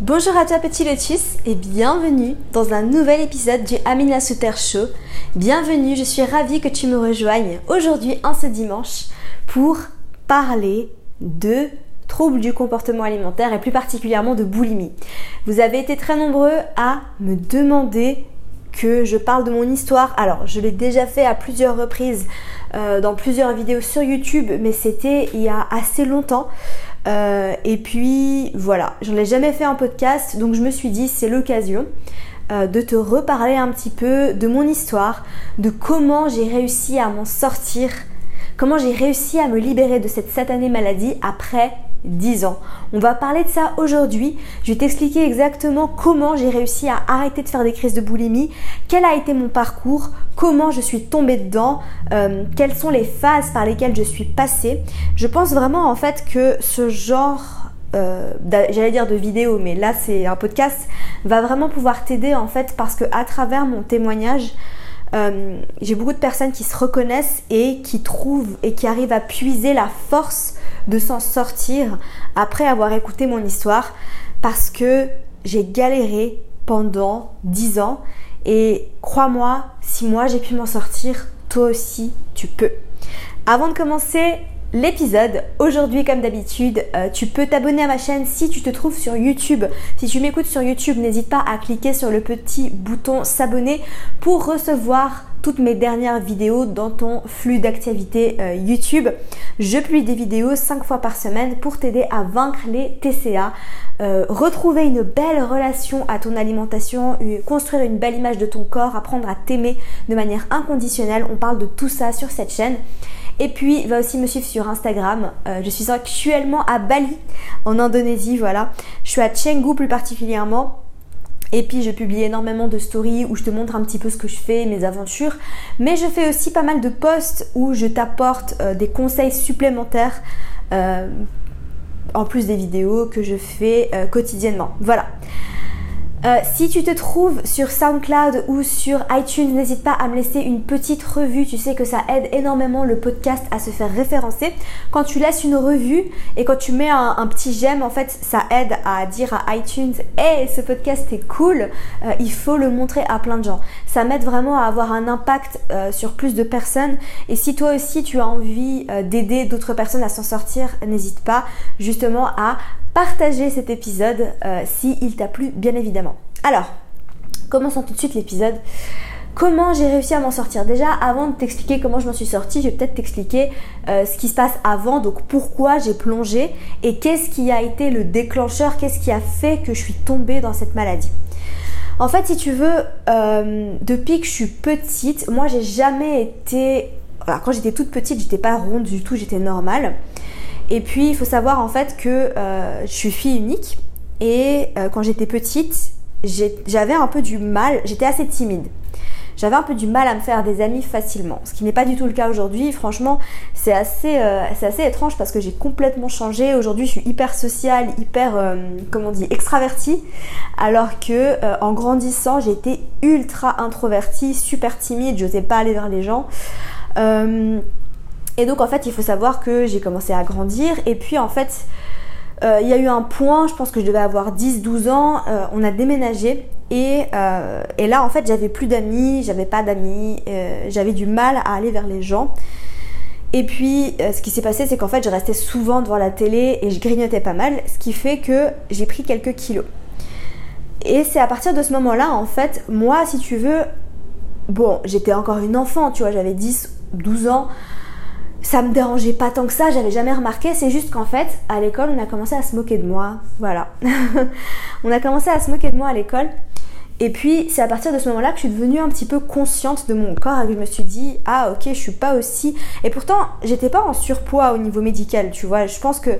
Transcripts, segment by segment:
Bonjour à toi petit lotus et bienvenue dans un nouvel épisode du Amina Suter Show. Bienvenue, je suis ravie que tu me rejoignes aujourd'hui en ce dimanche pour parler de troubles du comportement alimentaire et plus particulièrement de boulimie. Vous avez été très nombreux à me demander que je parle de mon histoire. Alors, je l'ai déjà fait à plusieurs reprises euh, dans plusieurs vidéos sur YouTube, mais c'était il y a assez longtemps. Euh, et puis voilà, j'en ai jamais fait un podcast, donc je me suis dit c'est l'occasion euh, de te reparler un petit peu de mon histoire, de comment j'ai réussi à m'en sortir, comment j'ai réussi à me libérer de cette satanée maladie après 10 ans. On va parler de ça aujourd'hui. Je vais t'expliquer exactement comment j'ai réussi à arrêter de faire des crises de boulimie, quel a été mon parcours, comment je suis tombée dedans, euh, quelles sont les phases par lesquelles je suis passée? Je pense vraiment en fait que ce genre euh, j'allais dire de vidéo, mais là c'est un podcast, va vraiment pouvoir t'aider en fait parce que à travers mon témoignage, euh, j'ai beaucoup de personnes qui se reconnaissent et qui trouvent et qui arrivent à puiser la force de s'en sortir après avoir écouté mon histoire parce que j'ai galéré pendant 10 ans et crois-moi, si moi j'ai pu m'en sortir, toi aussi tu peux. Avant de commencer, l'épisode. Aujourd'hui, comme d'habitude, euh, tu peux t'abonner à ma chaîne si tu te trouves sur YouTube. Si tu m'écoutes sur YouTube, n'hésite pas à cliquer sur le petit bouton s'abonner pour recevoir toutes mes dernières vidéos dans ton flux d'activité euh, YouTube. Je publie des vidéos 5 fois par semaine pour t'aider à vaincre les TCA, euh, retrouver une belle relation à ton alimentation, construire une belle image de ton corps, apprendre à t'aimer de manière inconditionnelle. On parle de tout ça sur cette chaîne. Et puis, va aussi me suivre sur Instagram. Euh, je suis actuellement à Bali, en Indonésie, voilà. Je suis à Canggu plus particulièrement. Et puis je publie énormément de stories où je te montre un petit peu ce que je fais, mes aventures. Mais je fais aussi pas mal de posts où je t'apporte euh, des conseils supplémentaires euh, en plus des vidéos que je fais quotidiennement. Voilà. Euh, si tu te trouves sur SoundCloud ou sur iTunes, n'hésite pas à me laisser une petite revue. Tu sais que ça aide énormément le podcast à se faire référencer. Quand tu laisses une revue et quand tu mets un, petit j'aime, en fait, ça aide à dire à iTunes Hey, ce podcast est cool, euh, il faut le montrer à plein de gens. Ça m'aide vraiment à avoir un impact euh, sur plus de personnes. Et si toi aussi tu as envie d'aider d'autres personnes à s'en sortir, n'hésite pas justement à partager cet épisode euh, s'il t'a plu, bien évidemment. Alors, commençons tout de suite l'épisode. Comment j'ai réussi à m'en sortir? Déjà, avant de t'expliquer comment je m'en suis sortie, je vais peut-être t'expliquer euh, ce qui se passe avant, donc pourquoi j'ai plongé et qu'est-ce qui a été le déclencheur, qu'est-ce qui a fait que je suis tombée dans cette maladie. En fait, si tu veux, euh, depuis que je suis petite, moi j'ai jamais été. Alors, quand j'étais toute petite, j'étais pas ronde du tout, j'étais normale. Et puis, il faut savoir en fait que euh, je suis fille unique et euh, quand j'étais petite, j'avais un peu du mal, j'étais assez timide. J'avais un peu du mal à me faire des amis facilement, ce qui n'est pas du tout le cas aujourd'hui. Franchement, c'est assez, euh, assez étrange parce que j'ai complètement changé. Aujourd'hui, je suis hyper sociale, hyper, comment on dit, extravertie, alors que en grandissant, j'étais ultra introvertie, super timide, je n'osais pas aller vers les gens. Et donc en fait, il faut savoir que j'ai commencé à grandir et puis en fait, euh, il y a eu un point, je pense que je devais avoir 10-12 ans, euh, on a déménagé et, euh, et là en fait j'avais plus d'amis, j'avais pas d'amis, j'avais du mal à aller vers les gens. Et puis ce qui s'est passé c'est qu'en fait je restais souvent devant la télé et je grignotais pas mal, ce qui fait que j'ai pris quelques kilos. Et c'est à partir de ce moment-là en fait, moi si tu veux, bon j'étais encore une enfant, tu vois, j'avais 10-12 ans ça me dérangeait pas tant que ça, j'avais jamais remarqué, c'est juste qu'en fait, à l'école, on a commencé à se moquer de moi. Voilà. on a commencé à se moquer de moi à l'école. Et puis, c'est à partir de ce moment-là que je suis devenue un petit peu consciente de mon corps et que je me suis dit, ah ok, je suis pas aussi. Et pourtant, j'étais pas en surpoids au niveau médical, tu vois. Je pense que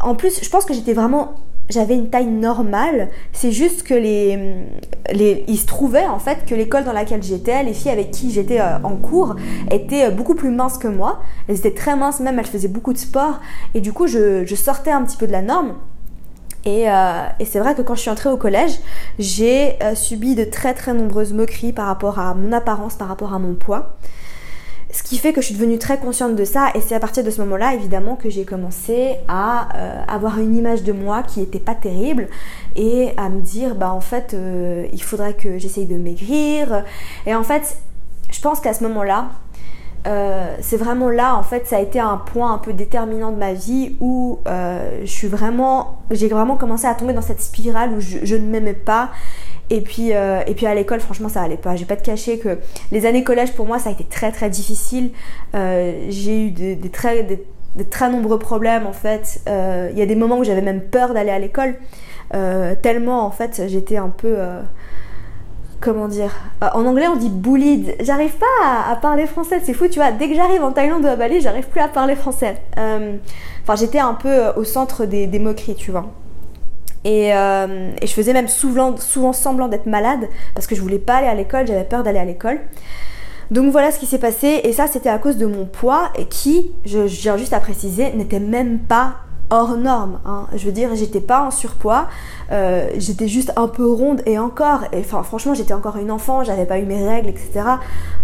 en plus, je pense que j'étais vraiment j'avais une taille normale. C'est juste que les, les, il se trouvait en fait que l'école dans laquelle j'étais, les filles avec qui j'étais euh, en cours, étaient euh, beaucoup plus minces que moi. Elles étaient très minces même, elles faisaient beaucoup de sport. Et du coup, je, je sortais un petit peu de la norme. Et, euh, et c'est vrai que quand je suis entrée au collège, j'ai subi de très très nombreuses moqueries par rapport à mon apparence, par rapport à mon poids. Ce qui fait que je suis devenue très consciente de ça et c'est à partir de ce moment-là évidemment que j'ai commencé à euh, avoir une image de moi qui n'était pas terrible et à me dire bah en fait euh, il faudrait que j'essaye de maigrir. Et en fait je pense qu'à ce moment-là euh, c'est vraiment là en fait ça a été un point un peu déterminant de ma vie où je suis vraiment j'ai vraiment commencé à tomber dans cette spirale où je ne m'aimais pas et puis, euh, et puis à l'école, franchement, ça allait pas. Je vais pas te cacher que les années collège, pour moi, ça a été très très difficile. Euh, j'ai eu des, très, très nombreux problèmes en fait. Euh, il y a des moments où j'avais même peur d'aller à l'école. tellement en fait, j'étais un peu comment dire En anglais, on dit bullied. J'arrive pas à, parler français, c'est fou, tu vois. Dès que j'arrive en Thaïlande ou à Bali, j'arrive plus à parler français. Enfin, j'étais un peu au centre des moqueries, tu vois. Euh, et, je faisais même souvent, semblant d'être malade parce que je voulais pas aller à l'école, j'avais peur d'aller à l'école. Donc voilà ce qui s'est passé et ça c'était à cause de mon poids qui, je, viens juste à préciser, n'était même pas hors norme. Hein. Je veux dire, j'étais pas en surpoids, euh, j'étais juste un peu ronde et encore, et enfin franchement j'étais encore une enfant, j'avais pas eu mes règles, etc.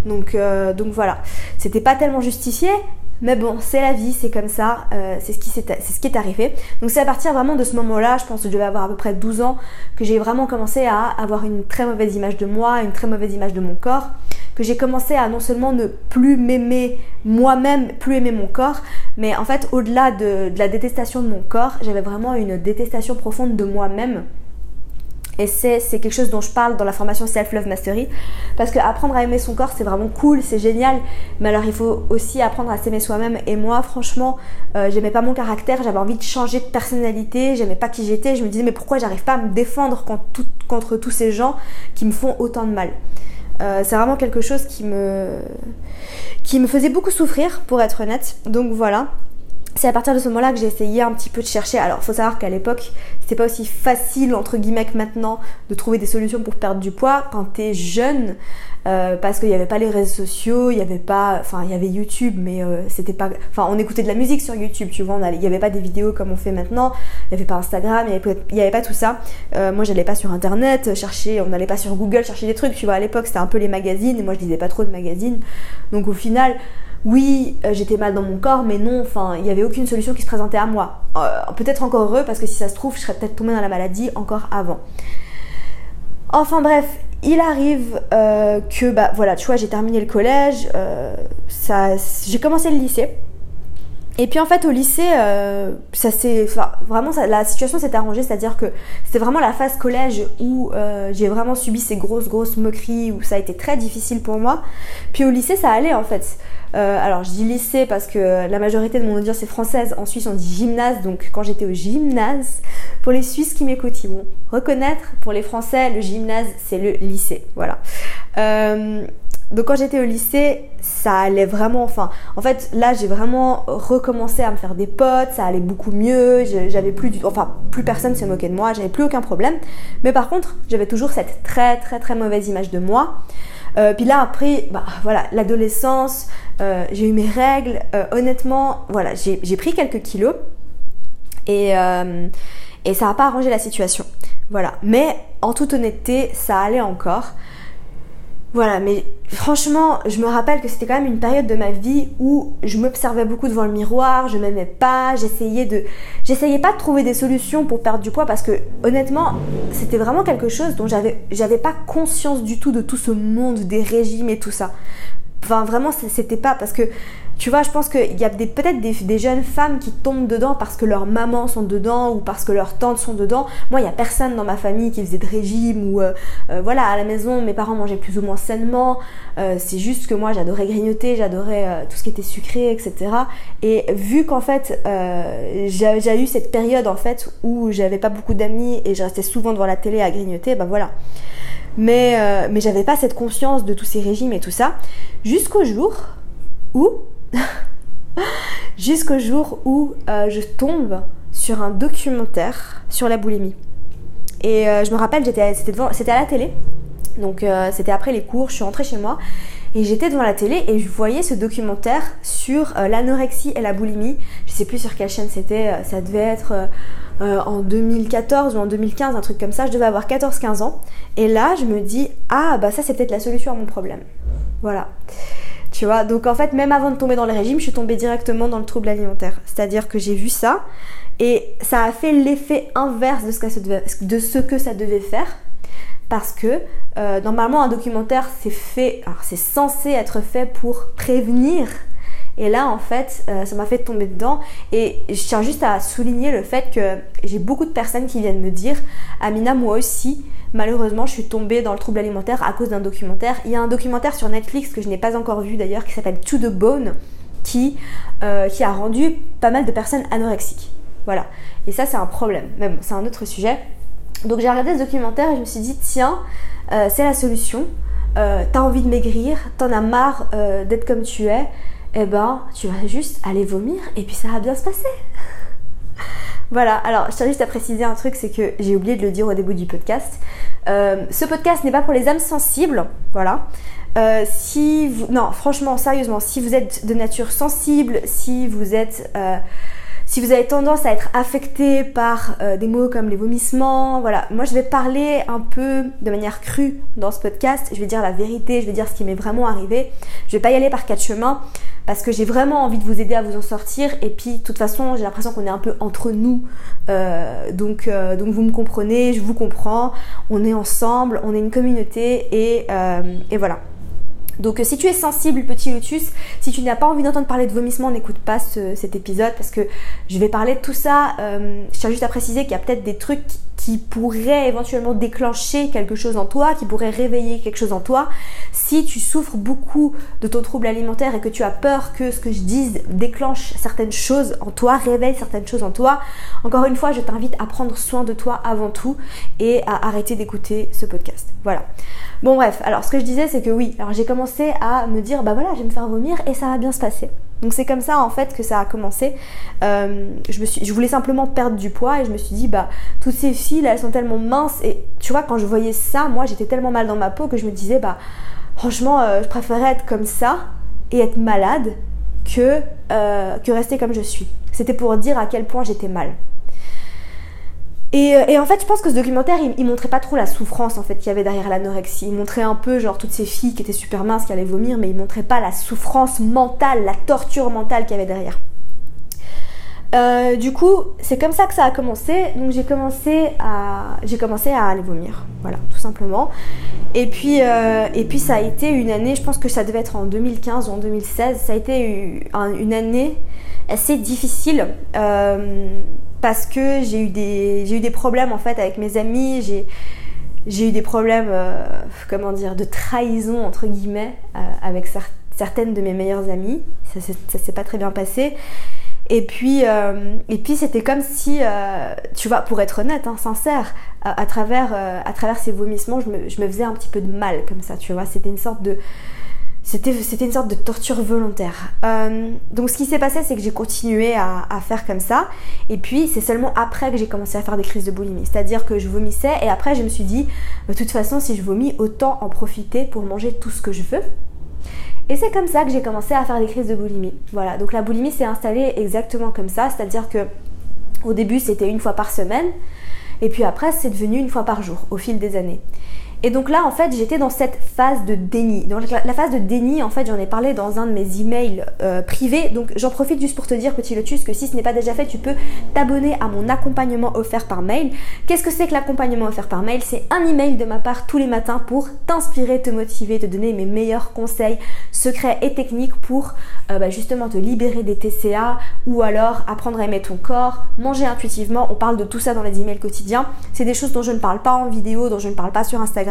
Donc, euh, donc voilà, c'était pas tellement justifié, mais bon, c'est la vie, c'est comme ça, euh, c'est ce, qui ce qui est arrivé. Donc c'est à partir vraiment de ce moment-là, je pense que je devais avoir à peu près 12 ans, que j'ai vraiment commencé à avoir une très mauvaise image de moi, une très mauvaise image de mon corps, que j'ai commencé à non seulement ne plus m'aimer moi-même, plus aimer mon corps, mais en fait au-delà de la détestation de mon corps, j'avais vraiment une détestation profonde de moi-même et c'est quelque chose dont je parle dans la formation Self-Love Mastery. Parce que apprendre à aimer son corps, c'est vraiment cool, c'est génial. Mais alors, il faut aussi apprendre à s'aimer soi-même. Et moi, franchement, euh, j'aimais pas mon caractère, j'avais envie de changer de personnalité, j'aimais pas qui j'étais. Je me disais, mais pourquoi j'arrive pas à me défendre contre, tous ces gens qui me font autant de mal? Euh, c'est vraiment quelque chose qui me, qui me faisait beaucoup souffrir, pour être honnête. Donc voilà c'est à partir de ce moment-là que j'ai essayé un petit peu de chercher. Alors, faut savoir qu'à l'époque, c'était pas aussi facile entre guillemets que maintenant de trouver des solutions pour perdre du poids quand t'es jeune, euh, parce qu'il n'y avait pas les réseaux sociaux, il y avait pas, enfin, il y avait YouTube, mais euh, c'était pas, enfin, on écoutait de la musique sur YouTube, tu vois, il n'y avait pas des vidéos comme on fait maintenant, il n'y avait pas Instagram, il n'y avait, pas tout ça. Euh, moi, j'allais pas sur Internet chercher, on n'allait pas sur Google chercher des trucs, tu vois. À l'époque, c'était un peu les magazines, et moi, je lisais pas trop de magazines, donc au final oui, euh, j'étais mal dans mon corps, mais non, enfin, il n'y avait aucune solution qui se présentait à moi. Euh, peut-être encore heureux, parce que si ça se trouve, je serais peut-être tombée dans la maladie encore avant. Enfin bref, il arrive euh, que, bah voilà, tu vois, j'ai terminé le collège, ça, j'ai commencé le lycée. Et puis en fait au lycée, ça la situation s'est arrangée, c'est-à-dire que c'était vraiment la phase collège où j'ai vraiment subi ces grosses grosses moqueries, où ça a été très difficile pour moi. Puis au lycée ça allait en fait. Euh, alors je dis lycée parce que la majorité de mon audience est française. En Suisse on dit gymnase, donc quand j'étais au gymnase, pour les Suisses qui m'écoutent, ils vont reconnaître. Pour les Français, le gymnase c'est le lycée. Voilà. Euh, donc quand j'étais au lycée, ça allait vraiment, enfin, en fait là j'ai vraiment recommencé à me faire des potes, ça allait beaucoup mieux, j'avais plus du, enfin plus personne se moquait de moi, j'avais plus aucun problème. Mais par contre, j'avais toujours cette très très très mauvaise image de moi. Euh, puis là après, bah voilà, l'adolescence, euh, j'ai eu mes règles. Euh, honnêtement, voilà, j'ai pris quelques kilos et, et ça n'a pas arrangé la situation. Voilà, mais en toute honnêteté, ça allait encore. Voilà, mais franchement, je me rappelle que c'était quand même une période de ma vie où je m'observais beaucoup devant le miroir, je m'aimais pas, j'essayais de j'essayais pas de trouver des solutions pour perdre du poids parce que honnêtement, c'était vraiment quelque chose dont j'avais j'avais pas conscience du tout de tout ce monde des régimes et tout ça. Enfin vraiment c'était pas parce que tu vois, je pense qu'il y a peut-être des, jeunes femmes qui tombent dedans parce que leurs mamans sont dedans ou parce que leurs tantes sont dedans. Moi, il n'y a personne dans ma famille qui faisait de régime ou euh, euh, voilà, à la maison, mes parents mangeaient plus ou moins sainement. Euh, c'est juste que moi, j'adorais grignoter, j'adorais tout ce qui était sucré, etc. Et vu qu'en fait, j'ai eu cette période en fait où j'avais pas beaucoup d'amis et je restais souvent devant la télé à grignoter, ben voilà. Mais, mais j'avais pas cette conscience de tous ces régimes et tout ça. Jusqu'au jour où Jusqu'au jour où euh, je tombe sur un documentaire sur la boulimie. Et je me rappelle, c'était à la télé, donc c'était après les cours, je suis rentrée chez moi et j'étais devant la télé et je voyais ce documentaire sur euh, l'anorexie et la boulimie. Je sais plus sur quelle chaîne c'était, euh, ça devait être euh, en 2014 ou en 2015, un truc comme ça. Je devais avoir 14-15 ans. Et là, je me dis, ah bah ça c'est peut-être la solution à mon problème. Voilà. Tu vois, donc en fait, même avant de tomber dans le régime, je suis tombée directement dans le trouble alimentaire. C'est-à-dire que j'ai vu ça et ça a fait l'effet inverse de ce, que ça devait faire parce que euh, normalement un documentaire c'est fait, c'est censé être fait pour prévenir. Et là en fait euh, ça m'a fait tomber dedans et je tiens juste à souligner le fait que j'ai beaucoup de personnes qui viennent me dire Amina moi aussi malheureusement je suis tombée dans le trouble alimentaire à cause d'un documentaire. Il y a un documentaire sur Netflix que je n'ai pas encore vu d'ailleurs qui s'appelle To the Bone qui, euh, qui a rendu pas mal de personnes anorexiques. Voilà. Et ça c'est un problème. Mais bon c'est un autre sujet. Donc j'ai regardé ce documentaire et je me suis dit, tiens, euh, c'est la solution. T'as envie de maigrir, t'en as marre d'être comme tu es, eh ben tu vas juste aller vomir et puis ça va bien se passer. voilà, alors je tiens juste à préciser un truc, c'est que j'ai oublié de le dire au début du podcast. ce podcast n'est pas pour les âmes sensibles, voilà. si vous, non, franchement, sérieusement, si vous êtes de nature sensible, si vous êtes si vous avez tendance à être affecté par euh, des mots comme les vomissements, voilà, moi je vais parler un peu de manière crue dans ce podcast, je vais dire la vérité, je vais dire ce qui m'est vraiment arrivé. Je vais pas y aller par quatre chemins parce que j'ai vraiment envie de vous aider à vous en sortir et puis de toute façon j'ai l'impression qu'on est un peu entre nous euh, donc, euh, donc vous me comprenez, je vous comprends, on est ensemble, on est une communauté et, et voilà. Donc euh, si tu es sensible, petit lotus, si tu n'as pas envie d'entendre parler de vomissement, n'écoute pas cet épisode parce que je vais parler de tout ça. Euh, je tiens juste à préciser qu'il y a peut-être des trucs qui pourraient éventuellement déclencher quelque chose en toi, qui pourraient réveiller quelque chose en toi. Si tu souffres beaucoup de ton trouble alimentaire et que tu as peur que ce que je dise déclenche certaines choses en toi, réveille certaines choses en toi, encore une fois, je t'invite à prendre soin de toi avant tout et à arrêter d'écouter ce podcast. Voilà. Bon bref, alors ce que je disais c'est que oui, alors j'ai commencé à me dire bah voilà, je vais me faire vomir et ça va bien se passer. Donc c'est comme ça en fait que ça a commencé. Euh, je, voulais simplement perdre du poids et je me suis dit bah toutes ces filles là elles sont tellement minces et tu vois quand je voyais ça moi j'étais tellement mal dans ma peau que je me disais bah franchement euh, je préférais être comme ça et être malade que, euh, que rester comme je suis. C'était pour dire à quel point j'étais mal. Euh, et, en fait, je pense que ce documentaire, il, montrait pas trop la souffrance en fait qu'il y avait derrière l'anorexie. Il montrait un peu genre toutes ces filles qui étaient super minces, qui allaient vomir, mais il montrait pas la souffrance mentale, la torture mentale qu'il y avait derrière. Euh, du coup, c'est comme ça que ça a commencé. Donc j'ai commencé à j'ai commencé à aller vomir, voilà, tout simplement. Et puis euh, et puis ça a été une année. Je pense que ça devait être en 2015 ou en 2016. Ça a été une année assez difficile parce que j'ai eu des j'ai eu des problèmes en fait avec mes amis. J'ai j'ai eu des problèmes euh, comment dire de trahison entre guillemets euh, avec certaines de mes meilleures amies. Ça, ça s'est pas très bien passé. Et puis euh, puis c'était comme si tu vois pour être honnête hein, sincère à, travers à travers ces vomissements je me, je me faisais un petit peu de mal comme ça tu vois. C'était une sorte de c'était, une sorte de torture volontaire. Euh, donc ce qui s'est passé, c'est que j'ai continué à, faire comme ça. Et puis c'est seulement après que j'ai commencé à faire des crises de boulimie. C'est-à-dire que je vomissais et après je me suis dit, de toute façon, si je vomis, autant en profiter pour manger tout ce que je veux. Et c'est comme ça que j'ai commencé à faire des crises de boulimie. Voilà, donc la boulimie s'est installée exactement comme ça. C'est-à-dire que au début, c'était une fois par semaine. Et puis après, c'est devenu une fois par jour au fil des années. Et donc là, en fait, j'étais dans cette phase de déni. Donc la, phase de déni, en fait, j'en ai parlé dans un de mes emails euh, privés. Donc j'en profite juste pour te dire, petit lotus, que si ce n'est pas déjà fait, tu peux t'abonner à mon accompagnement offert par mail. Qu'est-ce que c'est que l'accompagnement offert par mail? C'est un email de ma part tous les matins pour t'inspirer, te motiver, te donner mes meilleurs conseils, secrets et techniques pour euh, bah, justement te libérer des TCA ou alors apprendre à aimer ton corps, manger intuitivement. On parle de tout ça dans les emails quotidiens. C'est des choses dont je ne parle pas en vidéo, dont je ne parle pas sur Instagram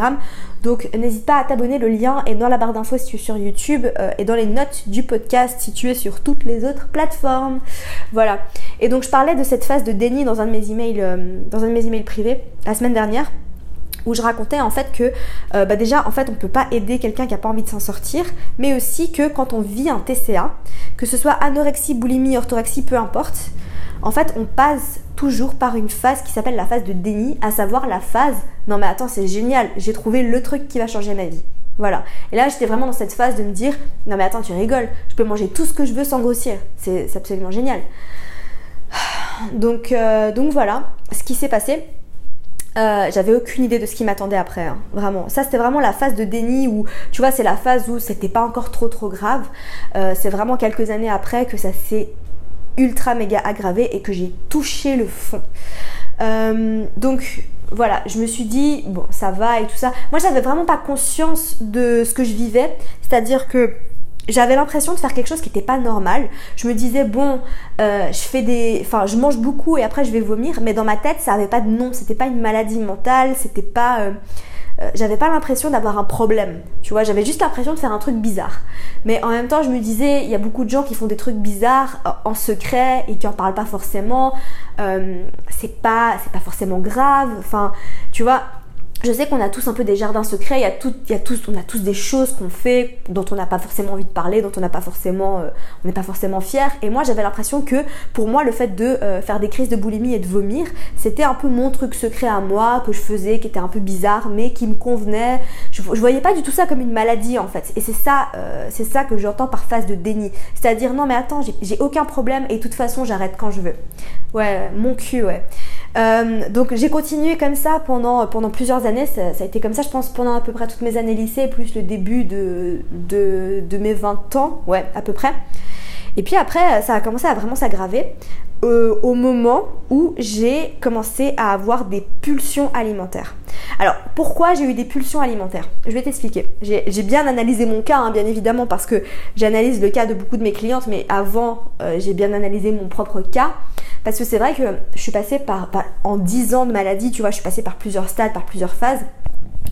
donc n'hésite pas à t'abonner, le lien est dans la barre d'infos si tu es sur YouTube euh, et dans les notes du podcast si sur toutes les autres plateformes. Voilà. Et donc je parlais de cette phase de déni dans un de mes emails, euh, dans un de mes emails privés la semaine dernière où je racontais en fait que euh, bah déjà en fait on peut pas aider quelqu'un qui a pas envie de s'en sortir, mais aussi que quand on vit un TCA, que ce soit anorexie, boulimie, orthorexie, peu importe, en fait, on passe toujours par une phase qui s'appelle la phase de déni, à savoir la phase non mais attends, c'est génial, j'ai trouvé le truc qui va changer ma vie. Voilà. Et là, j'étais vraiment dans cette phase de me dire non mais attends, tu rigoles, je peux manger tout ce que je veux sans grossir. C'est absolument génial. Donc, euh, donc voilà ce qui s'est passé. Euh, j'avais aucune idée de ce qui m'attendait après, hein. vraiment. Ça, c'était vraiment la phase de déni où, tu vois, c'est la phase où c'était pas encore trop trop grave. Euh, c'est vraiment quelques années après que ça s'est ultra méga aggravé et que j'ai touché le fond. donc voilà, je me suis dit, bon, ça va et tout ça. Moi, j'avais vraiment pas conscience de ce que je vivais. C'est-à-dire que j'avais l'impression de faire quelque chose qui n'était pas normal. Je me disais, bon, euh, je fais des. Enfin, je mange beaucoup et après je vais vomir, mais dans ma tête, ça n'avait pas de nom. C'était pas une maladie mentale, c'était pas. Euh, euh, j'avais pas l'impression d'avoir un problème. Tu vois, j'avais juste l'impression de faire un truc bizarre. Mais en même temps, je me disais, il y a beaucoup de gens qui font des trucs bizarres en secret et qui en parlent pas forcément. c'est pas, c'est pas forcément grave. Enfin, tu vois, je sais qu'on a tous un peu des jardins secrets, il y a, tout, il y a tous, on a tous des choses qu'on fait dont on n'a pas forcément envie de parler, dont on n'a pas forcément, euh, on n'est pas forcément fier. Et moi, j'avais l'impression que pour moi, le fait de euh, faire des crises de boulimie et de vomir, c'était un peu mon truc secret à moi que je faisais, qui était un peu bizarre, mais qui me convenait. Je, je voyais pas du tout ça comme une maladie en fait. Et c'est ça, euh, c'est ça que j'entends par phase de déni. C'est-à-dire non mais attends, j'ai aucun problème et de toute façon, j'arrête quand je veux. Ouais, mon cul, ouais. Euh, donc j'ai continué comme ça pendant, plusieurs années. Ça, a été comme ça, je pense, pendant à peu près toutes mes années lycée, plus le début de, de, mes 20 ans, ouais, à peu près. Et puis après, ça a commencé à vraiment s'aggraver euh, au moment où j'ai commencé à avoir des pulsions alimentaires. Alors, pourquoi j'ai eu des pulsions alimentaires? Je vais t'expliquer. J'ai bien analysé mon cas, hein, bien évidemment, parce que j'analyse le cas de beaucoup de mes clientes, mais avant, euh, j'ai bien analysé mon propre cas. Parce que c'est vrai que je suis passée par, en 10 ans de maladie, tu vois, je suis passée par plusieurs stades, par plusieurs phases.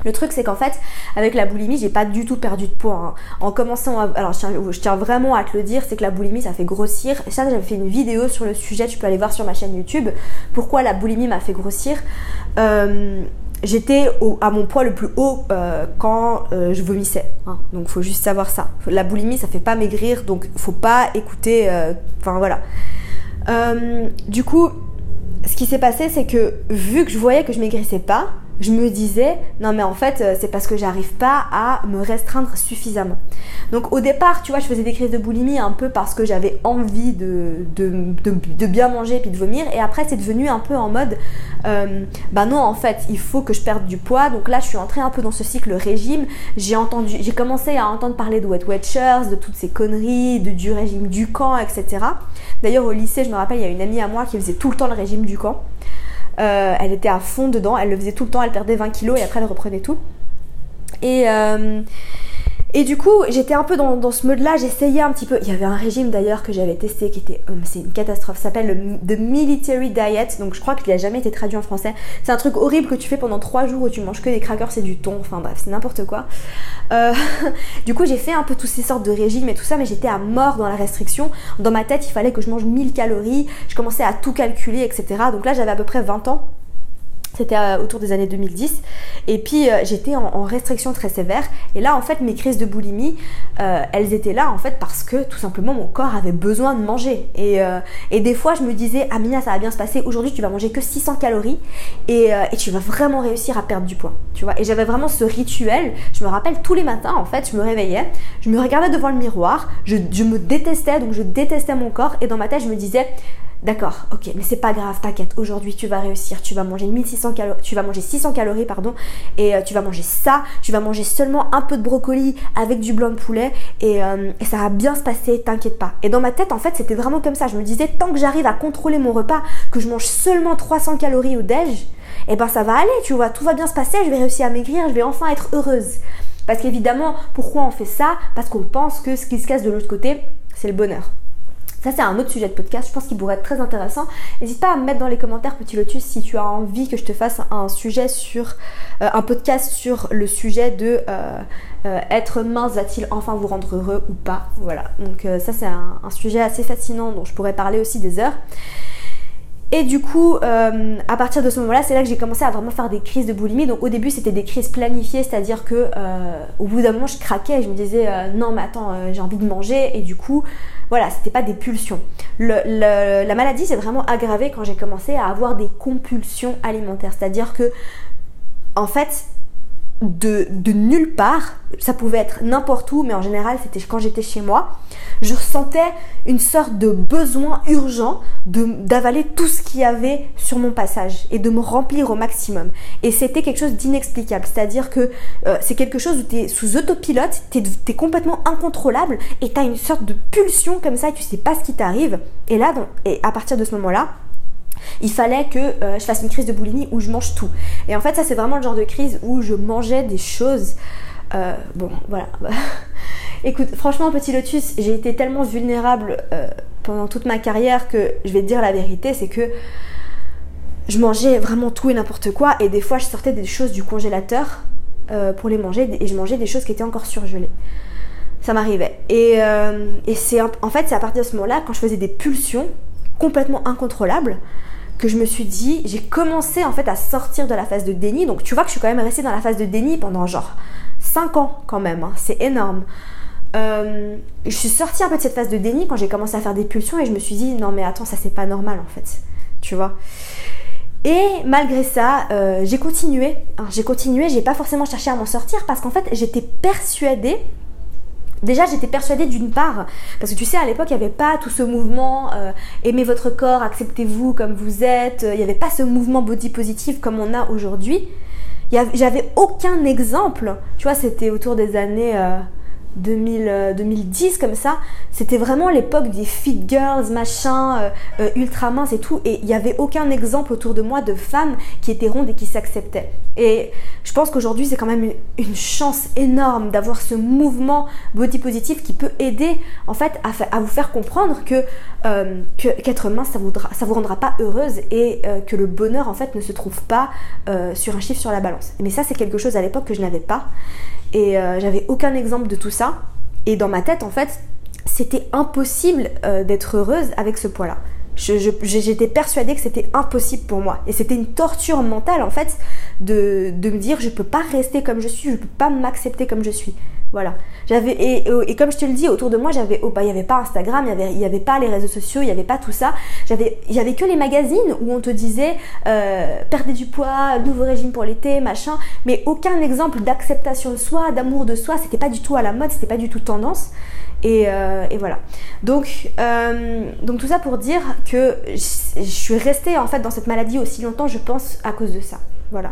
Le truc c'est qu'en fait avec la boulimie j'ai pas du tout perdu de poids. Hein. En commençant, alors je tiens, vraiment à te le dire, c'est que la boulimie ça fait grossir. Et ça j'avais fait une vidéo sur le sujet, tu peux aller voir sur ma chaîne YouTube. Pourquoi la boulimie m'a fait grossir euh, J'étais à mon poids le plus haut euh, quand euh, je vomissais. Hein. Donc faut juste savoir ça. La boulimie ça fait pas maigrir, donc faut pas écouter. Enfin voilà. Du coup, ce qui s'est passé, c'est que vu que je voyais que je maigrissais pas, je me disais non mais en fait euh, c'est parce que j'arrive pas à me restreindre suffisamment. Donc au départ tu vois je faisais des crises de boulimie un peu parce que j'avais envie de, bien manger puis de vomir et après c'est devenu un peu en mode euh, bah non en fait il faut que je perde du poids donc là je suis entrée un peu dans ce cycle régime j'ai commencé à entendre parler de Wet Watchers de toutes ces conneries de, du régime du camp etc. D'ailleurs au lycée je me rappelle il y a une amie à moi qui faisait tout le temps le régime du camp euh, elle était à fond dedans, elle le faisait tout le temps, elle perdait 20 kilos et après elle reprenait tout. Et, euh, et du coup, j'étais un peu dans, ce mode-là, j'essayais un petit peu. Il y avait un régime d'ailleurs que j'avais testé qui était. Oh, c'est une catastrophe, ça s'appelle le The Military Diet, donc je crois qu'il n'a jamais été traduit en français. C'est un truc horrible que tu fais pendant 3 jours où tu manges que des crackers et du thon, enfin bref, c'est n'importe quoi. Euh, du coup, j'ai fait un peu toutes ces sortes de régimes et tout ça, mais j'étais à mort dans la restriction. Dans ma tête, il fallait que je mange 1000 calories, je commençais à tout calculer, etc. Donc là, j'avais à peu près 20 ans. C'était euh, autour des années 2010. Et puis euh, j'étais en, restriction très sévère. Et là, en fait, mes crises de boulimie, euh, elles étaient là en fait parce que tout simplement mon corps avait besoin de manger. Et, des fois, je me disais, Amina, ça va bien se passer. Aujourd'hui, tu vas manger que 600 calories et, tu vas vraiment réussir à perdre du poids. Tu vois? Et j'avais vraiment ce rituel. Je me rappelle tous les matins, en fait, je me réveillais, je me regardais devant le miroir, je me détestais, donc je détestais mon corps. Et dans ma tête, je me disais, D'accord, ok, mais c'est pas grave, t'inquiète. Aujourd'hui, tu vas réussir. Tu vas manger 1600 calories, tu vas manger 600 calories, pardon, et euh, tu vas manger ça. Tu vas manger seulement un peu de brocoli avec du blanc de poulet, euh, et, ça va bien se passer. T'inquiète pas. Et dans ma tête, en fait, c'était vraiment comme ça. Je me disais, tant que j'arrive à contrôler mon repas, que je mange seulement 300 calories au déj, et eh ben ça va aller. Tu vois, tout va bien se passer. Je vais réussir à maigrir. Je vais enfin être heureuse. Parce qu'évidemment, pourquoi on fait ça? Parce qu'on pense que ce qui se casse de l'autre côté, c'est le bonheur. Ça, c'est un autre sujet de podcast, je pense qu'il pourrait être très intéressant. N'hésite pas à me mettre dans les commentaires, petit lotus, si tu as envie que je te fasse un sujet sur, euh, un podcast sur le sujet de euh, euh, être mince va-t-il enfin vous rendre heureux ou pas? Voilà, donc ça, c'est un, sujet assez fascinant dont je pourrais parler aussi des heures. Et du coup, à partir de ce moment-là, c'est là que j'ai commencé à vraiment faire des crises de boulimie. Donc au début, c'était des crises planifiées, c'est-à-dire que au bout d'un moment, je craquais et je me disais non, mais attends, j'ai envie de manger. Et du coup, voilà, c'était pas des pulsions. la maladie s'est vraiment aggravée quand j'ai commencé à avoir des compulsions alimentaires, c'est-à-dire que en fait, de, nulle part, ça pouvait être n'importe où, mais en général c'était quand j'étais chez moi, je ressentais une sorte de besoin urgent d'avaler tout ce qu'il y avait sur mon passage et de me remplir au maximum. Et c'était quelque chose d'inexplicable, c'est-à-dire que euh, c'est quelque chose où tu es sous autopilote, tu es, complètement incontrôlable et tu as une sorte de pulsion comme ça et tu sais pas ce qui t'arrive. Et là, et à partir de ce moment-là, il fallait que euh, je fasse une crise de boulimie où je mange tout. Et en fait, ça, c'est vraiment le genre de crise où je mangeais des choses. Euh, bon, voilà. Écoute, franchement, Petit Lotus, j'ai été tellement vulnérable euh, pendant toute ma carrière que je vais te dire la vérité, c'est que je mangeais vraiment tout et n'importe quoi. Et des fois, je sortais des choses du congélateur pour les manger et je mangeais des choses qui étaient encore surgelées. Ça m'arrivait. Et, c'est en fait, c'est à partir de ce moment-là, quand je faisais des pulsions complètement incontrôlables, que je me suis dit, j'ai commencé en fait à sortir de la phase de déni. Donc tu vois que je suis quand même restée dans la phase de déni pendant genre 5 ans quand même, hein. c'est énorme. Euh, je suis sortie un peu de cette phase de déni quand j'ai commencé à faire des pulsions et je me suis dit, non mais attends, ça c'est pas normal en fait, tu vois? Et malgré ça, euh, j'ai continué. j'ai continué, j'ai pas forcément cherché à m'en sortir parce qu'en fait, j'étais persuadée Déjà, j'étais persuadée d'une part, parce que tu sais, à l'époque, il n'y avait pas tout ce mouvement euh, aimez votre corps, acceptez-vous comme vous êtes, il n'y avait pas ce mouvement body positif comme on a aujourd'hui. J'avais aucun exemple, tu vois, c'était autour des années euh, 2000, 2010 euh, comme ça, c'était vraiment l'époque des fit girls, machin, euh, euh, ultra minces et tout. Et il n'y avait aucun exemple autour de moi de femmes qui étaient rondes et qui s'acceptaient. Et je pense qu'aujourd'hui, c'est quand même une, chance énorme d'avoir ce mouvement body positif qui peut aider en fait à, vous faire comprendre que qu'être mince, ça vous, ça vous rendra pas heureuse et que le bonheur en fait ne se trouve pas sur un chiffre sur la balance. Mais ça, c'est quelque chose à l'époque que je n'avais pas. Et euh, j'avais aucun exemple de tout ça. Et dans ma tête, en fait, c'était impossible euh, d'être heureuse avec ce poids-là. J'étais persuadée que c'était impossible pour moi. Et c'était une torture mentale, en fait, de, me dire je peux pas rester comme je suis, je peux pas m'accepter comme je suis. Voilà. J'avais et, comme je te le dis, autour de moi, j'avais oh, bah, il n'y avait pas Instagram, il n'y avait, avait pas les réseaux sociaux, il n'y avait pas tout ça. J'avais il avait que les magazines où on te disait euh, perdez du poids, nouveau régime pour l'été, machin, mais aucun exemple d'acceptation de soi, d'amour de soi, c'était pas du tout à la mode, c'était pas du tout tendance. Et, euh, et voilà. Donc, euh, donc tout ça pour dire que je, je suis restée en fait dans cette maladie aussi longtemps, je pense, à cause de ça. Voilà.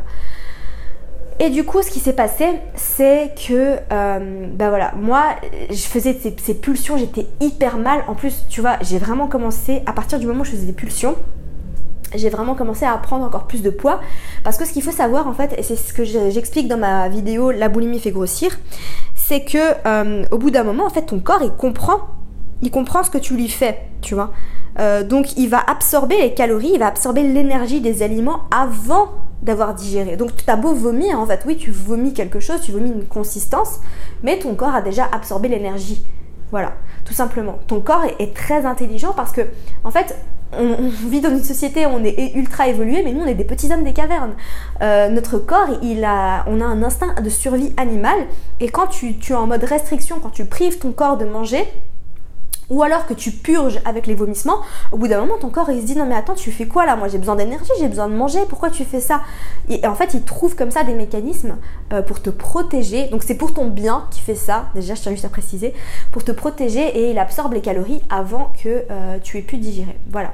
Et du coup, ce qui s'est passé, c'est que, euh, ben voilà, moi, je faisais ces, pulsions, j'étais hyper mal. En plus, tu vois, j'ai vraiment commencé, à partir du moment où je faisais des pulsions, j'ai vraiment commencé à prendre encore plus de poids. Parce que ce qu'il faut savoir, en fait, et c'est ce que j'explique dans ma vidéo La boulimie fait grossir, c'est que euh, au bout d'un moment, en fait, ton corps, il comprend, il comprend ce que tu lui fais, tu vois. Euh, donc, il va absorber les calories, il va absorber l'énergie des aliments avant d'avoir digéré. Donc tu as beau vomir, en fait, oui, tu vomis quelque chose, tu vomis une consistance, mais ton corps a déjà absorbé l'énergie. Voilà, tout simplement. Ton corps est, très intelligent parce que, en fait, on, vit dans une société on est ultra évolué, mais nous, on est des petits hommes des cavernes. Euh, notre corps, il a, on a un instinct de survie animale, et quand tu es en mode restriction, quand tu prives ton corps de manger, ou alors que tu purges avec les vomissements, au bout d'un moment, ton corps il se dit non mais attends, tu fais quoi là? Moi j'ai besoin d'énergie, j'ai besoin de manger, pourquoi tu fais ça? Et, en fait, il trouve comme ça des mécanismes euh, pour te protéger. Donc c'est pour ton bien qu'il fait ça, déjà je tiens juste à préciser, pour te protéger et il absorbe les calories avant que euh, tu aies pu digérer. Voilà.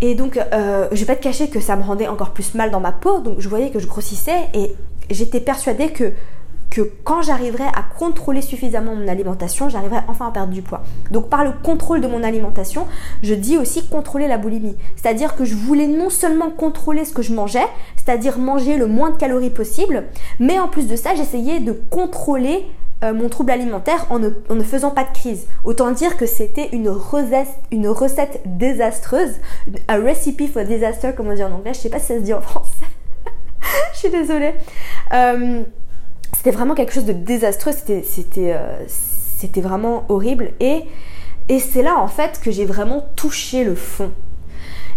Et donc, euh, je vais pas te cacher que ça me rendait encore plus mal dans ma peau, donc je voyais que je grossissais et j'étais persuadée que que quand j'arriverai à contrôler suffisamment mon alimentation, j'arriverai enfin à perdre du poids. Donc par le contrôle de mon alimentation, je dis aussi contrôler la boulimie. C'est-à-dire que je voulais non seulement contrôler ce que je mangeais, c'est-à-dire manger le moins de calories possible, mais en plus de ça, j'essayais de contrôler euh, mon trouble alimentaire en ne, faisant pas de crise. Autant dire que c'était une recette, une recette désastreuse, a recipe for disaster, comme on dit en anglais. Je sais pas si ça se dit en français. je suis désolée. Euh, c'était vraiment quelque chose de désastreux, c'était euh, vraiment horrible. Et, et c'est là en fait que j'ai vraiment touché le fond.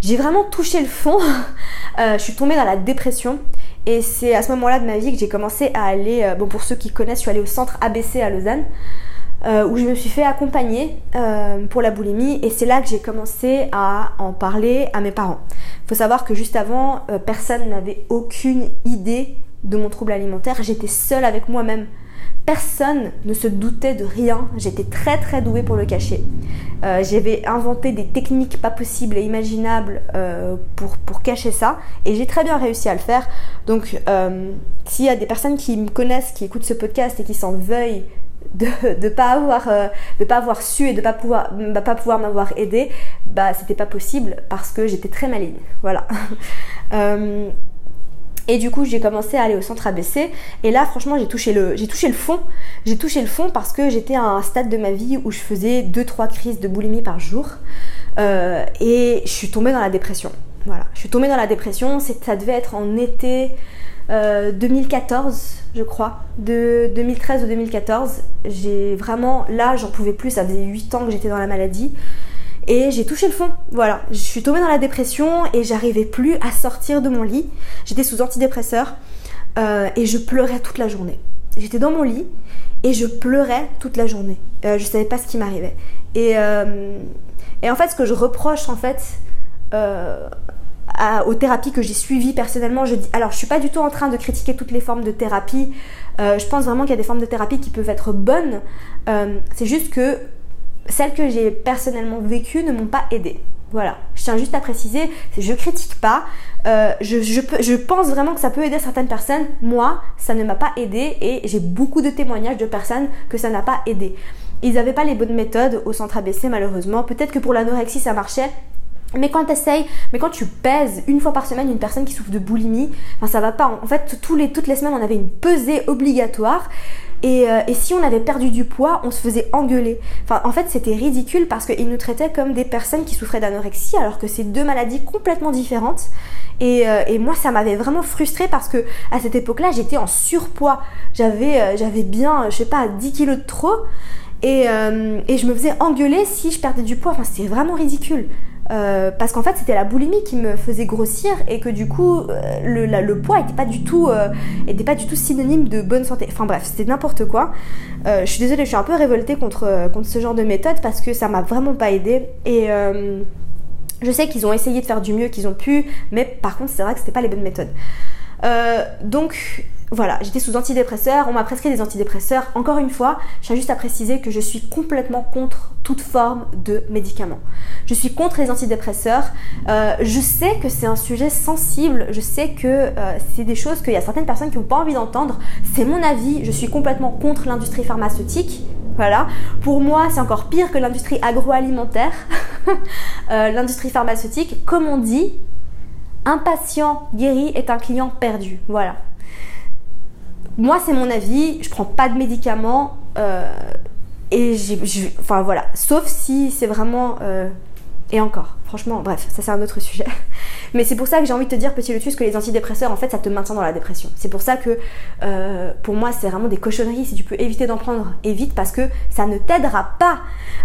j'ai vraiment touché le fond. je suis tombée dans la dépression. Et c'est à ce moment-là de ma vie que j'ai commencé à aller, bon pour ceux qui connaissent, je suis allée au centre ABC à Lausanne. Euh, où je me suis fait accompagner euh, pour la boulimie et c'est là que j'ai commencé à en parler à mes parents. Il faut savoir que juste avant, euh, personne n'avait aucune idée de mon trouble alimentaire. J'étais seule avec moi-même. Personne ne se doutait de rien. J'étais très très douée pour le cacher. J'avais inventé des techniques pas possibles et imaginables pour, pour cacher ça et j'ai très bien réussi à le faire. Donc s'il y a des personnes qui me connaissent, qui écoutent ce podcast et qui s'en veuillent de ne pas avoir euh, su et de pas pouvoir bah, pas pouvoir m'avoir aidé bah c'était pas possible parce que j'étais très maligne voilà euh, et du coup j'ai commencé à aller au centre ABC et là franchement j'ai touché le j'ai touché le fond. J'ai touché le fond parce que j'étais à un stade de ma vie où je faisais 2-3 crises de boulimie par jour. Euh, et je suis tombée dans la dépression. Voilà. Je suis tombée dans la dépression. Ça devait être en été 2014 je crois, de 2013 ou 2014. J'ai vraiment, là, j'en pouvais plus, ça faisait 8 ans que j'étais dans la maladie. Et j'ai touché le fond, voilà. Je suis tombée dans la dépression et j'arrivais plus à sortir de mon lit. J'étais sous antidépresseur euh, et je pleurais toute la journée. J'étais dans mon lit et je pleurais toute la journée. Euh, je savais pas ce qui m'arrivait. Et, euh, et, en fait, ce que je reproche en fait aux thérapies que j'ai suivies personnellement. Je dis, alors, je suis pas du tout en train de critiquer toutes les formes de thérapie. Euh, je pense vraiment qu'il y a des formes de thérapie qui peuvent être bonnes. Euh, c'est juste que celles que j'ai personnellement vécues ne m'ont pas aidée. Voilà, je tiens juste à préciser, je critique pas, euh, je, pense vraiment que ça peut aider certaines personnes. Moi, ça ne m'a pas aidé et j'ai beaucoup de témoignages de personnes que ça n'a pas aidé. Ils n'avaient pas les bonnes méthodes au centre ABC malheureusement. Peut-être que pour l'anorexie ça marchait, mais quand tu essayes, mais quand tu pèses une fois par semaine une personne qui souffre de boulimie, enfin ça va pas. En fait, toutes les semaines, on avait une pesée obligatoire. Et, euh, et, si on avait perdu du poids, on se faisait engueuler. Enfin, en fait, c'était ridicule parce qu'ils nous traitaient comme des personnes qui souffraient d'anorexie, alors que c'est deux maladies complètement différentes. Et, euh, et moi, ça m'avait vraiment frustrée parce que à cette époque-là, j'étais en surpoids. J'avais, euh, j'avais bien, je sais pas, 10 kilos de trop. Et, et je me faisais engueuler si je perdais du poids. Enfin, c'était vraiment ridicule. Euh, parce qu'en fait c'était la boulimie qui me faisait grossir et que du coup euh, le, poids était pas du tout euh, était pas du tout synonyme de bonne santé. Enfin bref, c'était n'importe quoi. je suis désolée, je suis un peu révoltée contre, contre ce genre de méthode parce que ça m'a vraiment pas aidé et je sais qu'ils ont essayé de faire du mieux qu'ils ont pu, mais par contre c'est vrai que c'était pas les bonnes méthodes. donc voilà, j'étais sous antidépresseurs, on m'a prescrit des antidépresseurs. Encore une fois, je juste à préciser que je suis complètement contre toute forme de médicaments. Je suis contre les antidépresseurs. Euh, je sais que c'est un sujet sensible, je sais que euh, c'est des choses qu'il y a certaines personnes qui n'ont pas envie d'entendre. C'est mon avis, je suis complètement contre l'industrie pharmaceutique. Voilà. Pour moi, c'est encore pire que l'industrie agroalimentaire. Euh, l'industrie pharmaceutique, comme on dit, un patient guéri est un client perdu. Voilà moi, c'est mon avis. Je prends pas de médicaments. Euh, et j'ai. Enfin voilà. Sauf si c'est vraiment. Et encore. Franchement, bref, ça c'est un autre sujet. Mais c'est pour ça que j'ai envie de te dire, petit Lotus, que les antidépresseurs, en fait, ça te maintient dans la dépression. C'est pour ça que, euh, pour moi, c'est vraiment des cochonneries. Si tu peux éviter d'en prendre, évite, parce que ça ne t'aidera pas.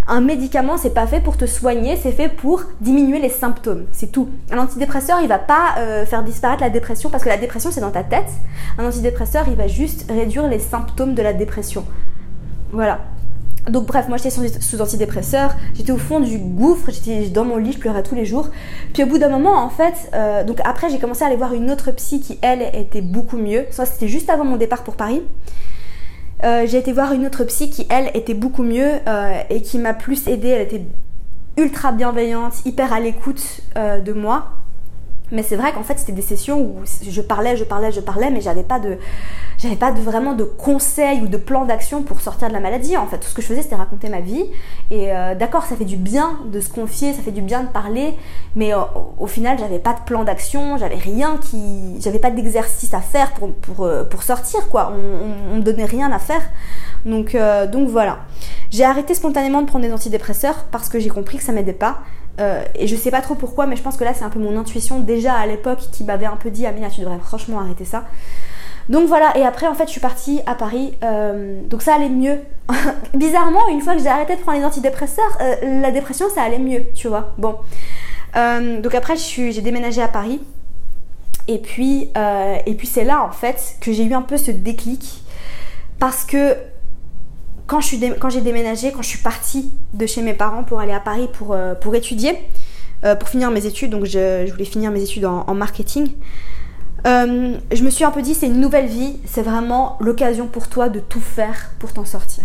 Un médicament, c'est pas fait pour te soigner, c'est fait pour diminuer les symptômes. C'est tout. Un antidépresseur, il va pas euh, faire disparaître la dépression, parce que la dépression, c'est dans ta tête. Un antidépresseur, il va juste réduire les symptômes de la dépression. Voilà. Donc bref, moi j'étais sous antidépresseur, j'étais au fond du gouffre, j'étais dans mon lit, je pleurais tous les jours. Puis au bout d'un moment, en fait, euh, donc après j'ai commencé à aller voir une autre psy qui elle était beaucoup mieux. Ça c'était juste avant mon départ pour Paris. Euh, j'ai été voir une autre psy qui elle était beaucoup mieux euh, et qui m'a plus aidée. Elle était ultra bienveillante, hyper à l'écoute de moi. Mais c'est vrai qu'en fait, c'était des sessions où je parlais, je parlais, je parlais, mais j'avais pas de, j'avais pas vraiment de conseils ou de plan d'action pour sortir de la maladie. En fait, tout ce que je faisais, c'était raconter ma vie. Et euh, d'accord, ça fait du bien de se confier, ça fait du bien de parler, mais euh, au final, j'avais pas de plan d'action, j'avais rien qui, j'avais pas d'exercice à faire pour, euh, sortir, quoi. On, on, me donnait rien à faire. Donc, donc voilà. J'ai arrêté spontanément de prendre des antidépresseurs parce que j'ai compris que ça m'aidait pas. Euh, et je sais pas trop pourquoi, mais je pense que là c'est un peu mon intuition déjà à l'époque qui m'avait un peu dit Amina, tu devrais franchement arrêter ça. Donc voilà, et après en fait je suis partie à Paris, euh, donc ça allait mieux. Bizarrement, une fois que j'ai arrêté de prendre les antidépresseurs, euh, la dépression ça allait mieux, tu vois. Bon. Donc après, j'ai déménagé à Paris. Et puis, et puis c'est là en fait que j'ai eu un peu ce déclic parce que quand j'ai déménagé, quand je suis partie de chez mes parents pour aller à Paris pour, euh, pour étudier, pour finir mes études, donc je, voulais finir mes études en, marketing, je me suis un peu dit c'est une nouvelle vie, c'est vraiment l'occasion pour toi de tout faire pour t'en sortir.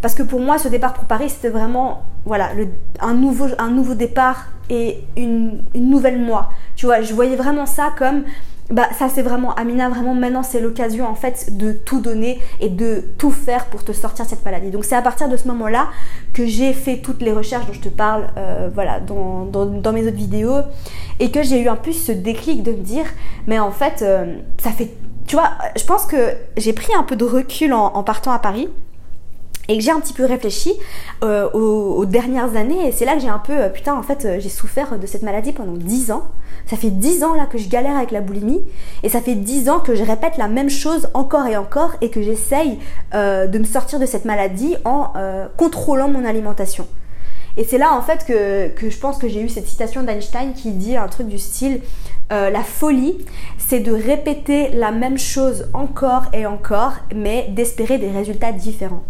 Parce que pour moi, ce départ pour Paris, c'était vraiment voilà, un, nouveau, un nouveau départ et une, nouvelle moi. Tu vois, je voyais vraiment ça comme bah ça c'est vraiment Amina vraiment maintenant c'est l'occasion en fait de tout donner et de tout faire pour te sortir cette maladie. Donc c'est à partir de ce moment là que j'ai fait toutes les recherches dont je te parle euh, voilà dans, dans, mes autres vidéos et que j'ai eu un peu ce déclic de me dire mais en fait euh, ça fait tu vois je pense que j'ai pris un peu de recul en partant à Paris et que j'ai un petit peu réfléchi euh, aux, dernières années et c'est là que j'ai un peu euh, putain en fait euh, j'ai souffert de cette maladie pendant 10 ans ça fait 10 ans là que je galère avec la boulimie et ça fait 10 ans que je répète la même chose encore et encore et que j'essaye de me sortir de cette maladie en contrôlant mon alimentation et c'est là en fait que, que je pense que j'ai eu cette citation d'Einstein qui dit un truc du style la folie, c'est de répéter la même chose encore et encore, mais d'espérer des résultats différents.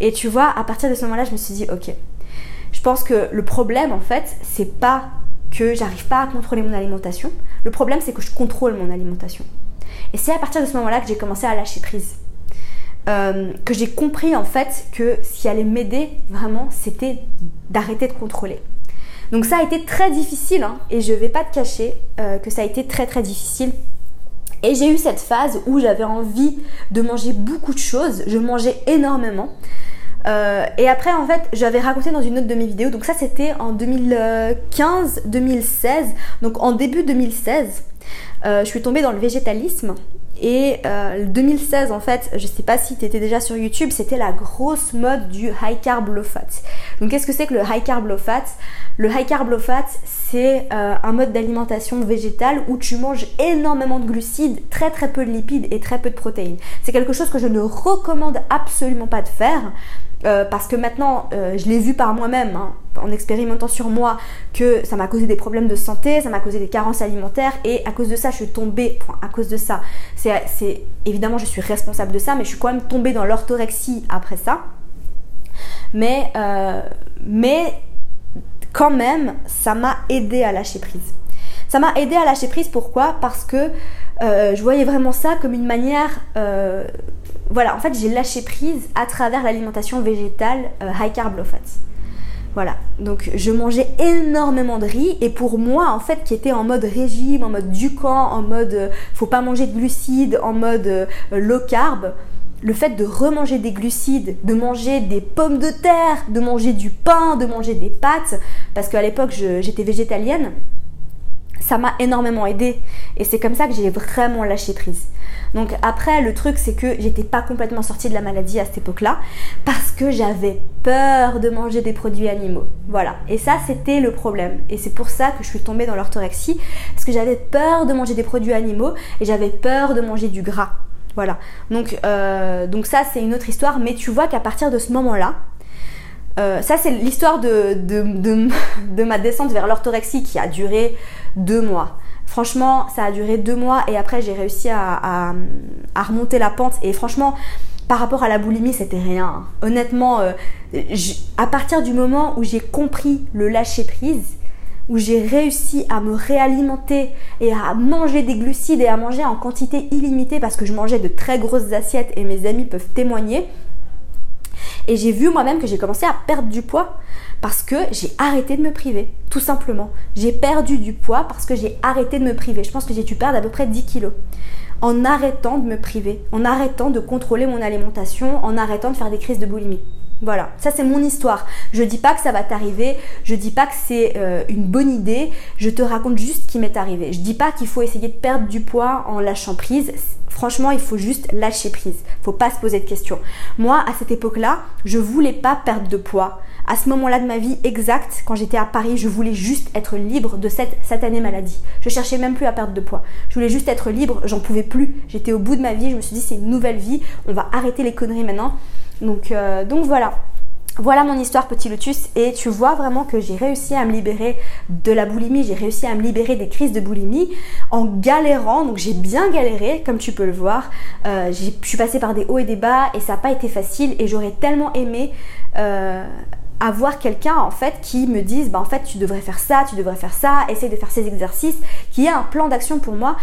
Et tu vois, à partir de ce moment-là, je me suis dit, ok, je pense que le problème, en fait, c'est pas que j'arrive pas à contrôler mon alimentation. Le problème, c'est que je contrôle mon alimentation. Et c'est à partir de ce moment-là que j'ai commencé à lâcher prise. Euh, que j'ai compris en fait que ce qui allait m'aider vraiment, c'était d'arrêter de contrôler. Donc ça a été très difficile hein, et je vais pas te cacher euh, que ça a été très très difficile. Et j'ai eu cette phase où j'avais envie de manger beaucoup de choses, je mangeais énormément. Euh, et après, en fait, j'avais raconté dans une autre de mes vidéos, donc ça c'était en 2015-2016, donc en début 2016, euh, je suis tombée dans le végétalisme. Et euh, 2016, en fait, je sais pas si tu étais déjà sur YouTube, c'était la grosse mode du high carb low fat. Donc, qu'est-ce que c'est que le high carb low fat? Le high carb low fat, c'est euh, un mode d'alimentation végétale où tu manges énormément de glucides, très très peu de lipides et très peu de protéines. C'est quelque chose que je ne recommande absolument pas de faire euh, parce que maintenant, euh, je l'ai vu par moi-même, hein, en expérimentant sur moi, que ça m'a causé des problèmes de santé, ça m'a causé des carences alimentaires, et à cause de ça, je suis tombée, à cause de ça, c'est évidemment, je suis responsable de ça, mais je suis quand même tombée dans l'orthorexie après ça. Mais, euh, mais quand même, ça m'a aidé à lâcher prise. Ça m'a aidé à lâcher prise, pourquoi? Parce que je voyais vraiment ça comme une manière voilà, en fait, j'ai lâché prise à travers l'alimentation végétale euh, high carb low fat. Voilà, donc je mangeais énormément de riz et pour moi en fait qui était en mode régime, en mode Ducan, en mode euh, faut pas manger de glucides, en mode euh, low carb, le fait de remanger des glucides, de manger des pommes de terre, de manger du pain, de manger des pâtes, parce qu'à l'époque j'étais végétalienne, ça m'a énormément aidé et c'est comme ça que j'ai vraiment lâché prise. Donc après, le truc, c'est que j'étais pas complètement sortie de la maladie à cette époque-là parce que j'avais peur de manger des produits animaux. Voilà. Et ça, c'était le problème. Et c'est pour ça que je suis tombée dans l'orthorexie parce que j'avais peur de manger des produits animaux et j'avais peur de manger du gras. Voilà. Donc, euh, donc ça, c'est une autre histoire. Mais tu vois qu'à partir de ce moment-là, euh, ça, c'est l'histoire de, ma descente vers l'orthorexie qui a duré deux mois. Franchement, ça a duré deux mois et après j'ai réussi à, remonter la pente. Et franchement, par rapport à la boulimie, c'était rien. Honnêtement, euh, à partir du moment où j'ai compris le lâcher prise, où j'ai réussi à me réalimenter et à manger des glucides et à manger en quantité illimitée parce que je mangeais de très grosses assiettes et mes amis peuvent témoigner. Et j'ai vu moi-même que j'ai commencé à perdre du poids parce que j'ai arrêté de me priver, tout simplement. J'ai perdu du poids parce que j'ai arrêté de me priver. Je pense que j'ai dû perdre à peu près 10 kilos en arrêtant de me priver, en arrêtant de contrôler mon alimentation, en arrêtant de faire des crises de boulimie. Voilà, ça c'est mon histoire. Je dis pas que ça va t'arriver, je dis pas que c'est euh, une bonne idée, je te raconte juste ce qui m'est arrivé. Je dis pas qu'il faut essayer de perdre du poids en lâchant prise. Franchement, il faut juste lâcher prise. Faut pas se poser de questions. Moi, à cette époque-là, je voulais pas perdre de poids à ce moment-là de ma vie exact, quand j'étais à Paris, je voulais juste être libre de cette satanée maladie. Je cherchais même plus à perdre de poids. Je voulais juste être libre, j'en pouvais plus. J'étais au bout de ma vie, je me suis dit c'est une nouvelle vie, on va arrêter les conneries maintenant. Donc, euh, donc voilà. voilà mon histoire petit lotus. Et tu vois vraiment que j'ai réussi à me libérer de la boulimie, j'ai réussi à me libérer des crises de boulimie en galérant, donc j'ai bien galéré comme tu peux le voir, euh, je suis passée par des hauts et des bas et ça n'a pas été facile. Et j'aurais tellement aimé euh, avoir quelqu'un en fait qui me dise bah en fait tu devrais faire ça, tu devrais faire ça, essaye de faire ces exercices, qui ait un plan d'action pour moi.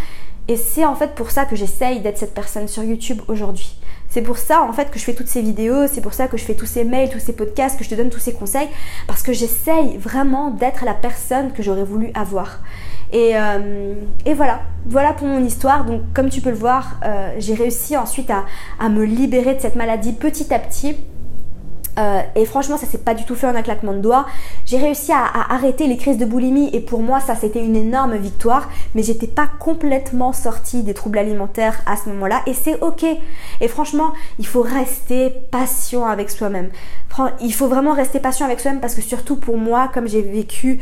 Et c'est en fait pour ça que j'essaye d'être cette personne sur YouTube aujourd'hui. C'est pour ça en fait que je fais toutes ces vidéos, c'est pour ça que je fais tous ces mails, tous ces podcasts, que je te donne tous ces conseils, parce que j'essaye vraiment d'être la personne que j'aurais voulu avoir. Et, euh, voilà, voilà pour mon histoire. Donc comme tu peux le voir, euh, j'ai réussi ensuite à me libérer de cette maladie petit à petit euh, et franchement, ça s'est pas du tout fait en un claquement de doigts. J'ai réussi à, arrêter les crises de boulimie et pour moi, ça c'était une énorme victoire. Mais j'étais pas complètement sortie des troubles alimentaires à ce moment-là et c'est ok. Et franchement, il faut rester patient avec soi-même. Il faut vraiment rester patient avec soi-même parce que surtout pour moi, comme j'ai vécu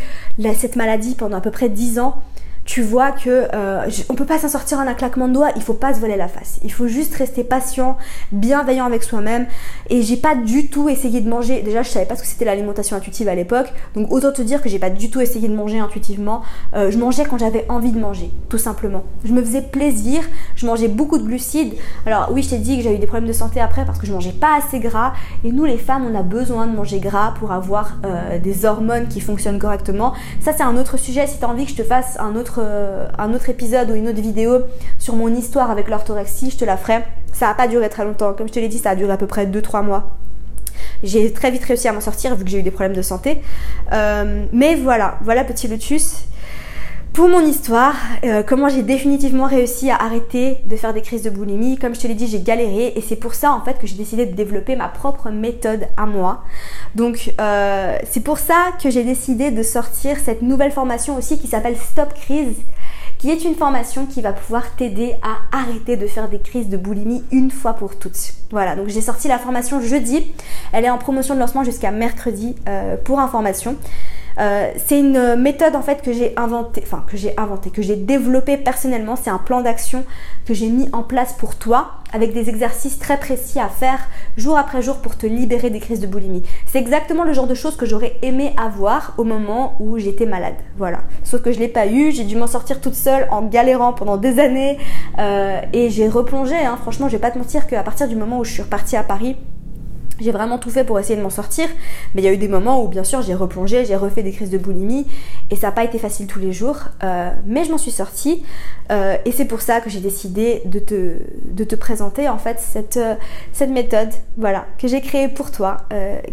cette maladie pendant à peu près 10 ans, tu vois que euh, on peut pas s'en sortir en un claquement de doigts, il faut pas se voler la face. Il faut juste rester patient, bienveillant avec soi-même. Et j'ai pas du tout essayé de manger. Déjà, je savais pas ce que c'était l'alimentation intuitive à l'époque, donc autant te dire que j'ai pas du tout essayé de manger intuitivement. Euh, je mangeais quand j'avais envie de manger, tout simplement. Je me faisais plaisir, je mangeais beaucoup de glucides. Alors oui, je t'ai dit que j'ai eu des problèmes de santé après parce que je mangeais pas assez gras. Et nous, les femmes, on a besoin de manger gras pour avoir euh, des hormones qui fonctionnent correctement. Ça, c'est un autre sujet. Si tu as envie que je te fasse un autre euh, un autre épisode ou une autre vidéo sur mon histoire avec l'orthorexie, je te la ferai. Ça n'a pas duré très longtemps. Comme je te l'ai dit, ça a duré à peu près 2-3 mois. J'ai très vite réussi à m'en sortir vu que j'ai eu des problèmes de santé. Euh, mais voilà, voilà petit lotus pour mon histoire, euh, comment j'ai définitivement réussi à arrêter de faire des crises de boulimie. Comme je te l'ai dit, j'ai galéré et c'est pour ça en fait que j'ai décidé de développer ma propre méthode à moi. Donc euh, c'est pour ça que j'ai décidé de sortir cette nouvelle formation aussi qui s'appelle Stop Crise qui est une formation qui va pouvoir t'aider à arrêter de faire des crises de boulimie une fois pour toutes. Voilà, donc j'ai sorti la formation jeudi. Elle est en promotion de lancement jusqu'à mercredi euh, pour information. Euh, c'est une méthode en fait que j'ai inventée, enfin que j'ai inventée, que j'ai développée personnellement. C'est un plan d'action que j'ai mis en place pour toi avec des exercices très précis à faire jour après jour pour te libérer des crises de boulimie. C'est exactement le genre de choses que j'aurais aimé avoir au moment où j'étais malade. Voilà. Sauf que je l'ai pas eu, j'ai dû m'en sortir toute seule en galérant pendant des années euh, et j'ai replongé. Hein. Franchement, je vais pas te mentir qu'à partir du moment où je suis repartie à Paris, j'ai vraiment tout fait pour essayer de m'en sortir, mais il y a eu des moments où bien sûr j'ai replongé, j'ai refait des crises de boulimie et ça n'a pas été facile tous les jours, euh, mais je m'en suis sortie euh, et c'est pour ça que j'ai décidé de te, de te présenter en fait cette, euh, cette méthode voilà, que j'ai créée pour toi,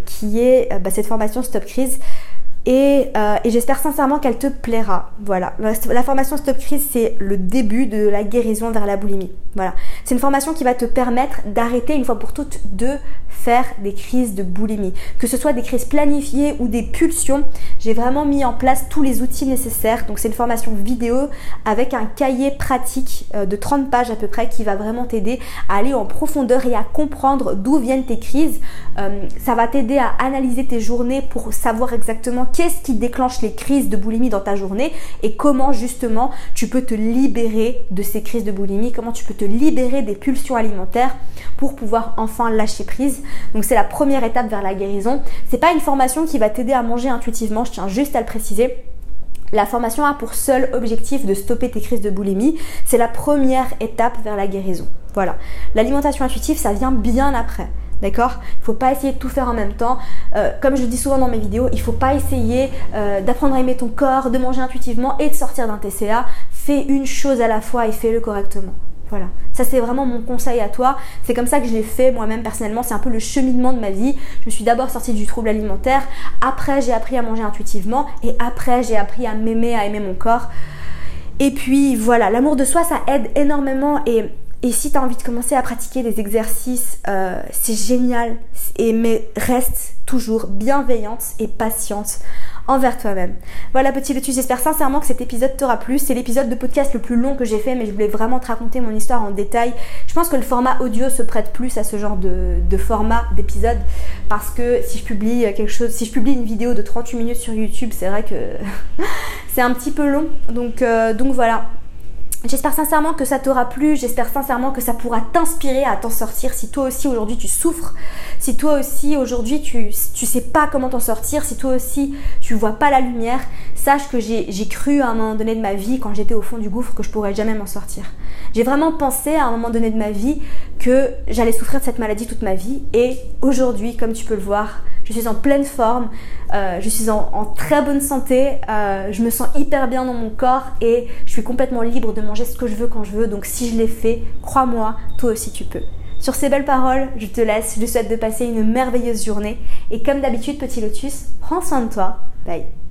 qui est bah, cette formation Stop Crise. Et, et j'espère sincèrement qu'elle te plaira. Voilà. La formation Stop Crise, c'est le début de la guérison vers la boulimie. Voilà. C'est une formation qui va te permettre d'arrêter une fois pour toutes de faire des crises de boulimie. Que ce soit des crises planifiées ou des pulsions, j'ai vraiment mis en place tous les outils nécessaires. Donc c'est une formation vidéo avec un cahier pratique euh, de 30 pages à peu près qui va vraiment t'aider à aller en profondeur et à comprendre d'où viennent tes crises. Euh, ça va t'aider à analyser tes journées pour savoir exactement qu'est-ce qui déclenche les crises de boulimie dans ta journée et comment justement tu peux te libérer de ces crises de boulimie, comment tu peux te libérer des pulsions alimentaires pour pouvoir enfin lâcher prise. Donc c'est la première étape vers la guérison. C'est pas une formation qui va t'aider à manger intuitivement, je tiens juste à le préciser. La formation a pour seul objectif de stopper tes crises de boulimie. C'est la première étape vers la guérison. Voilà. L'alimentation intuitive, ça vient bien après. D'accord? Il faut pas essayer de tout faire en même temps. Euh, comme je le dis souvent dans mes vidéos, il faut pas essayer euh, d'apprendre à aimer ton corps, de manger intuitivement et de sortir d'un TCA. Fais une chose à la fois et fais-le correctement. Voilà, ça c'est vraiment mon conseil à toi. C'est comme ça que je l'ai fait moi-même personnellement. C'est un peu le cheminement de ma vie. Je me suis d'abord sortie du trouble alimentaire. Après, j'ai appris à manger intuitivement. Et après, j'ai appris à m'aimer, à aimer mon corps. Et puis voilà, l'amour de soi, ça aide énormément. Et, et si tu as envie de commencer à pratiquer des exercices, euh, c'est génial. Et, mais reste toujours bienveillante et patiente envers toi-même. Voilà petit Lotus, j'espère sincèrement que cet épisode t'aura plu. C'est l'épisode de podcast le plus long que j'ai fait, mais je voulais vraiment te raconter mon histoire en détail. Je pense que le format audio se prête plus à ce genre de, format d'épisode parce que si je publie quelque chose, si je publie une vidéo de 38 minutes sur YouTube, c'est vrai que c'est un petit peu long. Donc, euh, donc voilà. J'espère sincèrement que ça t'aura plu, j'espère sincèrement que ça pourra t'inspirer à t'en sortir si toi aussi aujourd'hui tu souffres, si toi aussi aujourd'hui tu, tu sais pas comment t'en sortir, si toi aussi tu vois pas la lumière, sache que j'ai cru à un moment donné de ma vie quand j'étais au fond du gouffre que je pourrais jamais m'en sortir. J'ai vraiment pensé à un moment donné de ma vie que j'allais souffrir de cette maladie toute ma vie et aujourd'hui, comme tu peux le voir, je suis en pleine forme, euh, je suis en, très bonne santé, euh, je me sens hyper bien dans mon corps et je suis complètement libre de manger ce que je veux quand je veux. Donc si je l'ai fait, crois-moi, toi aussi tu peux. Sur ces belles paroles, je te laisse, je te souhaite de passer une merveilleuse journée et comme d'habitude, petit lotus, prends soin de toi. Bye.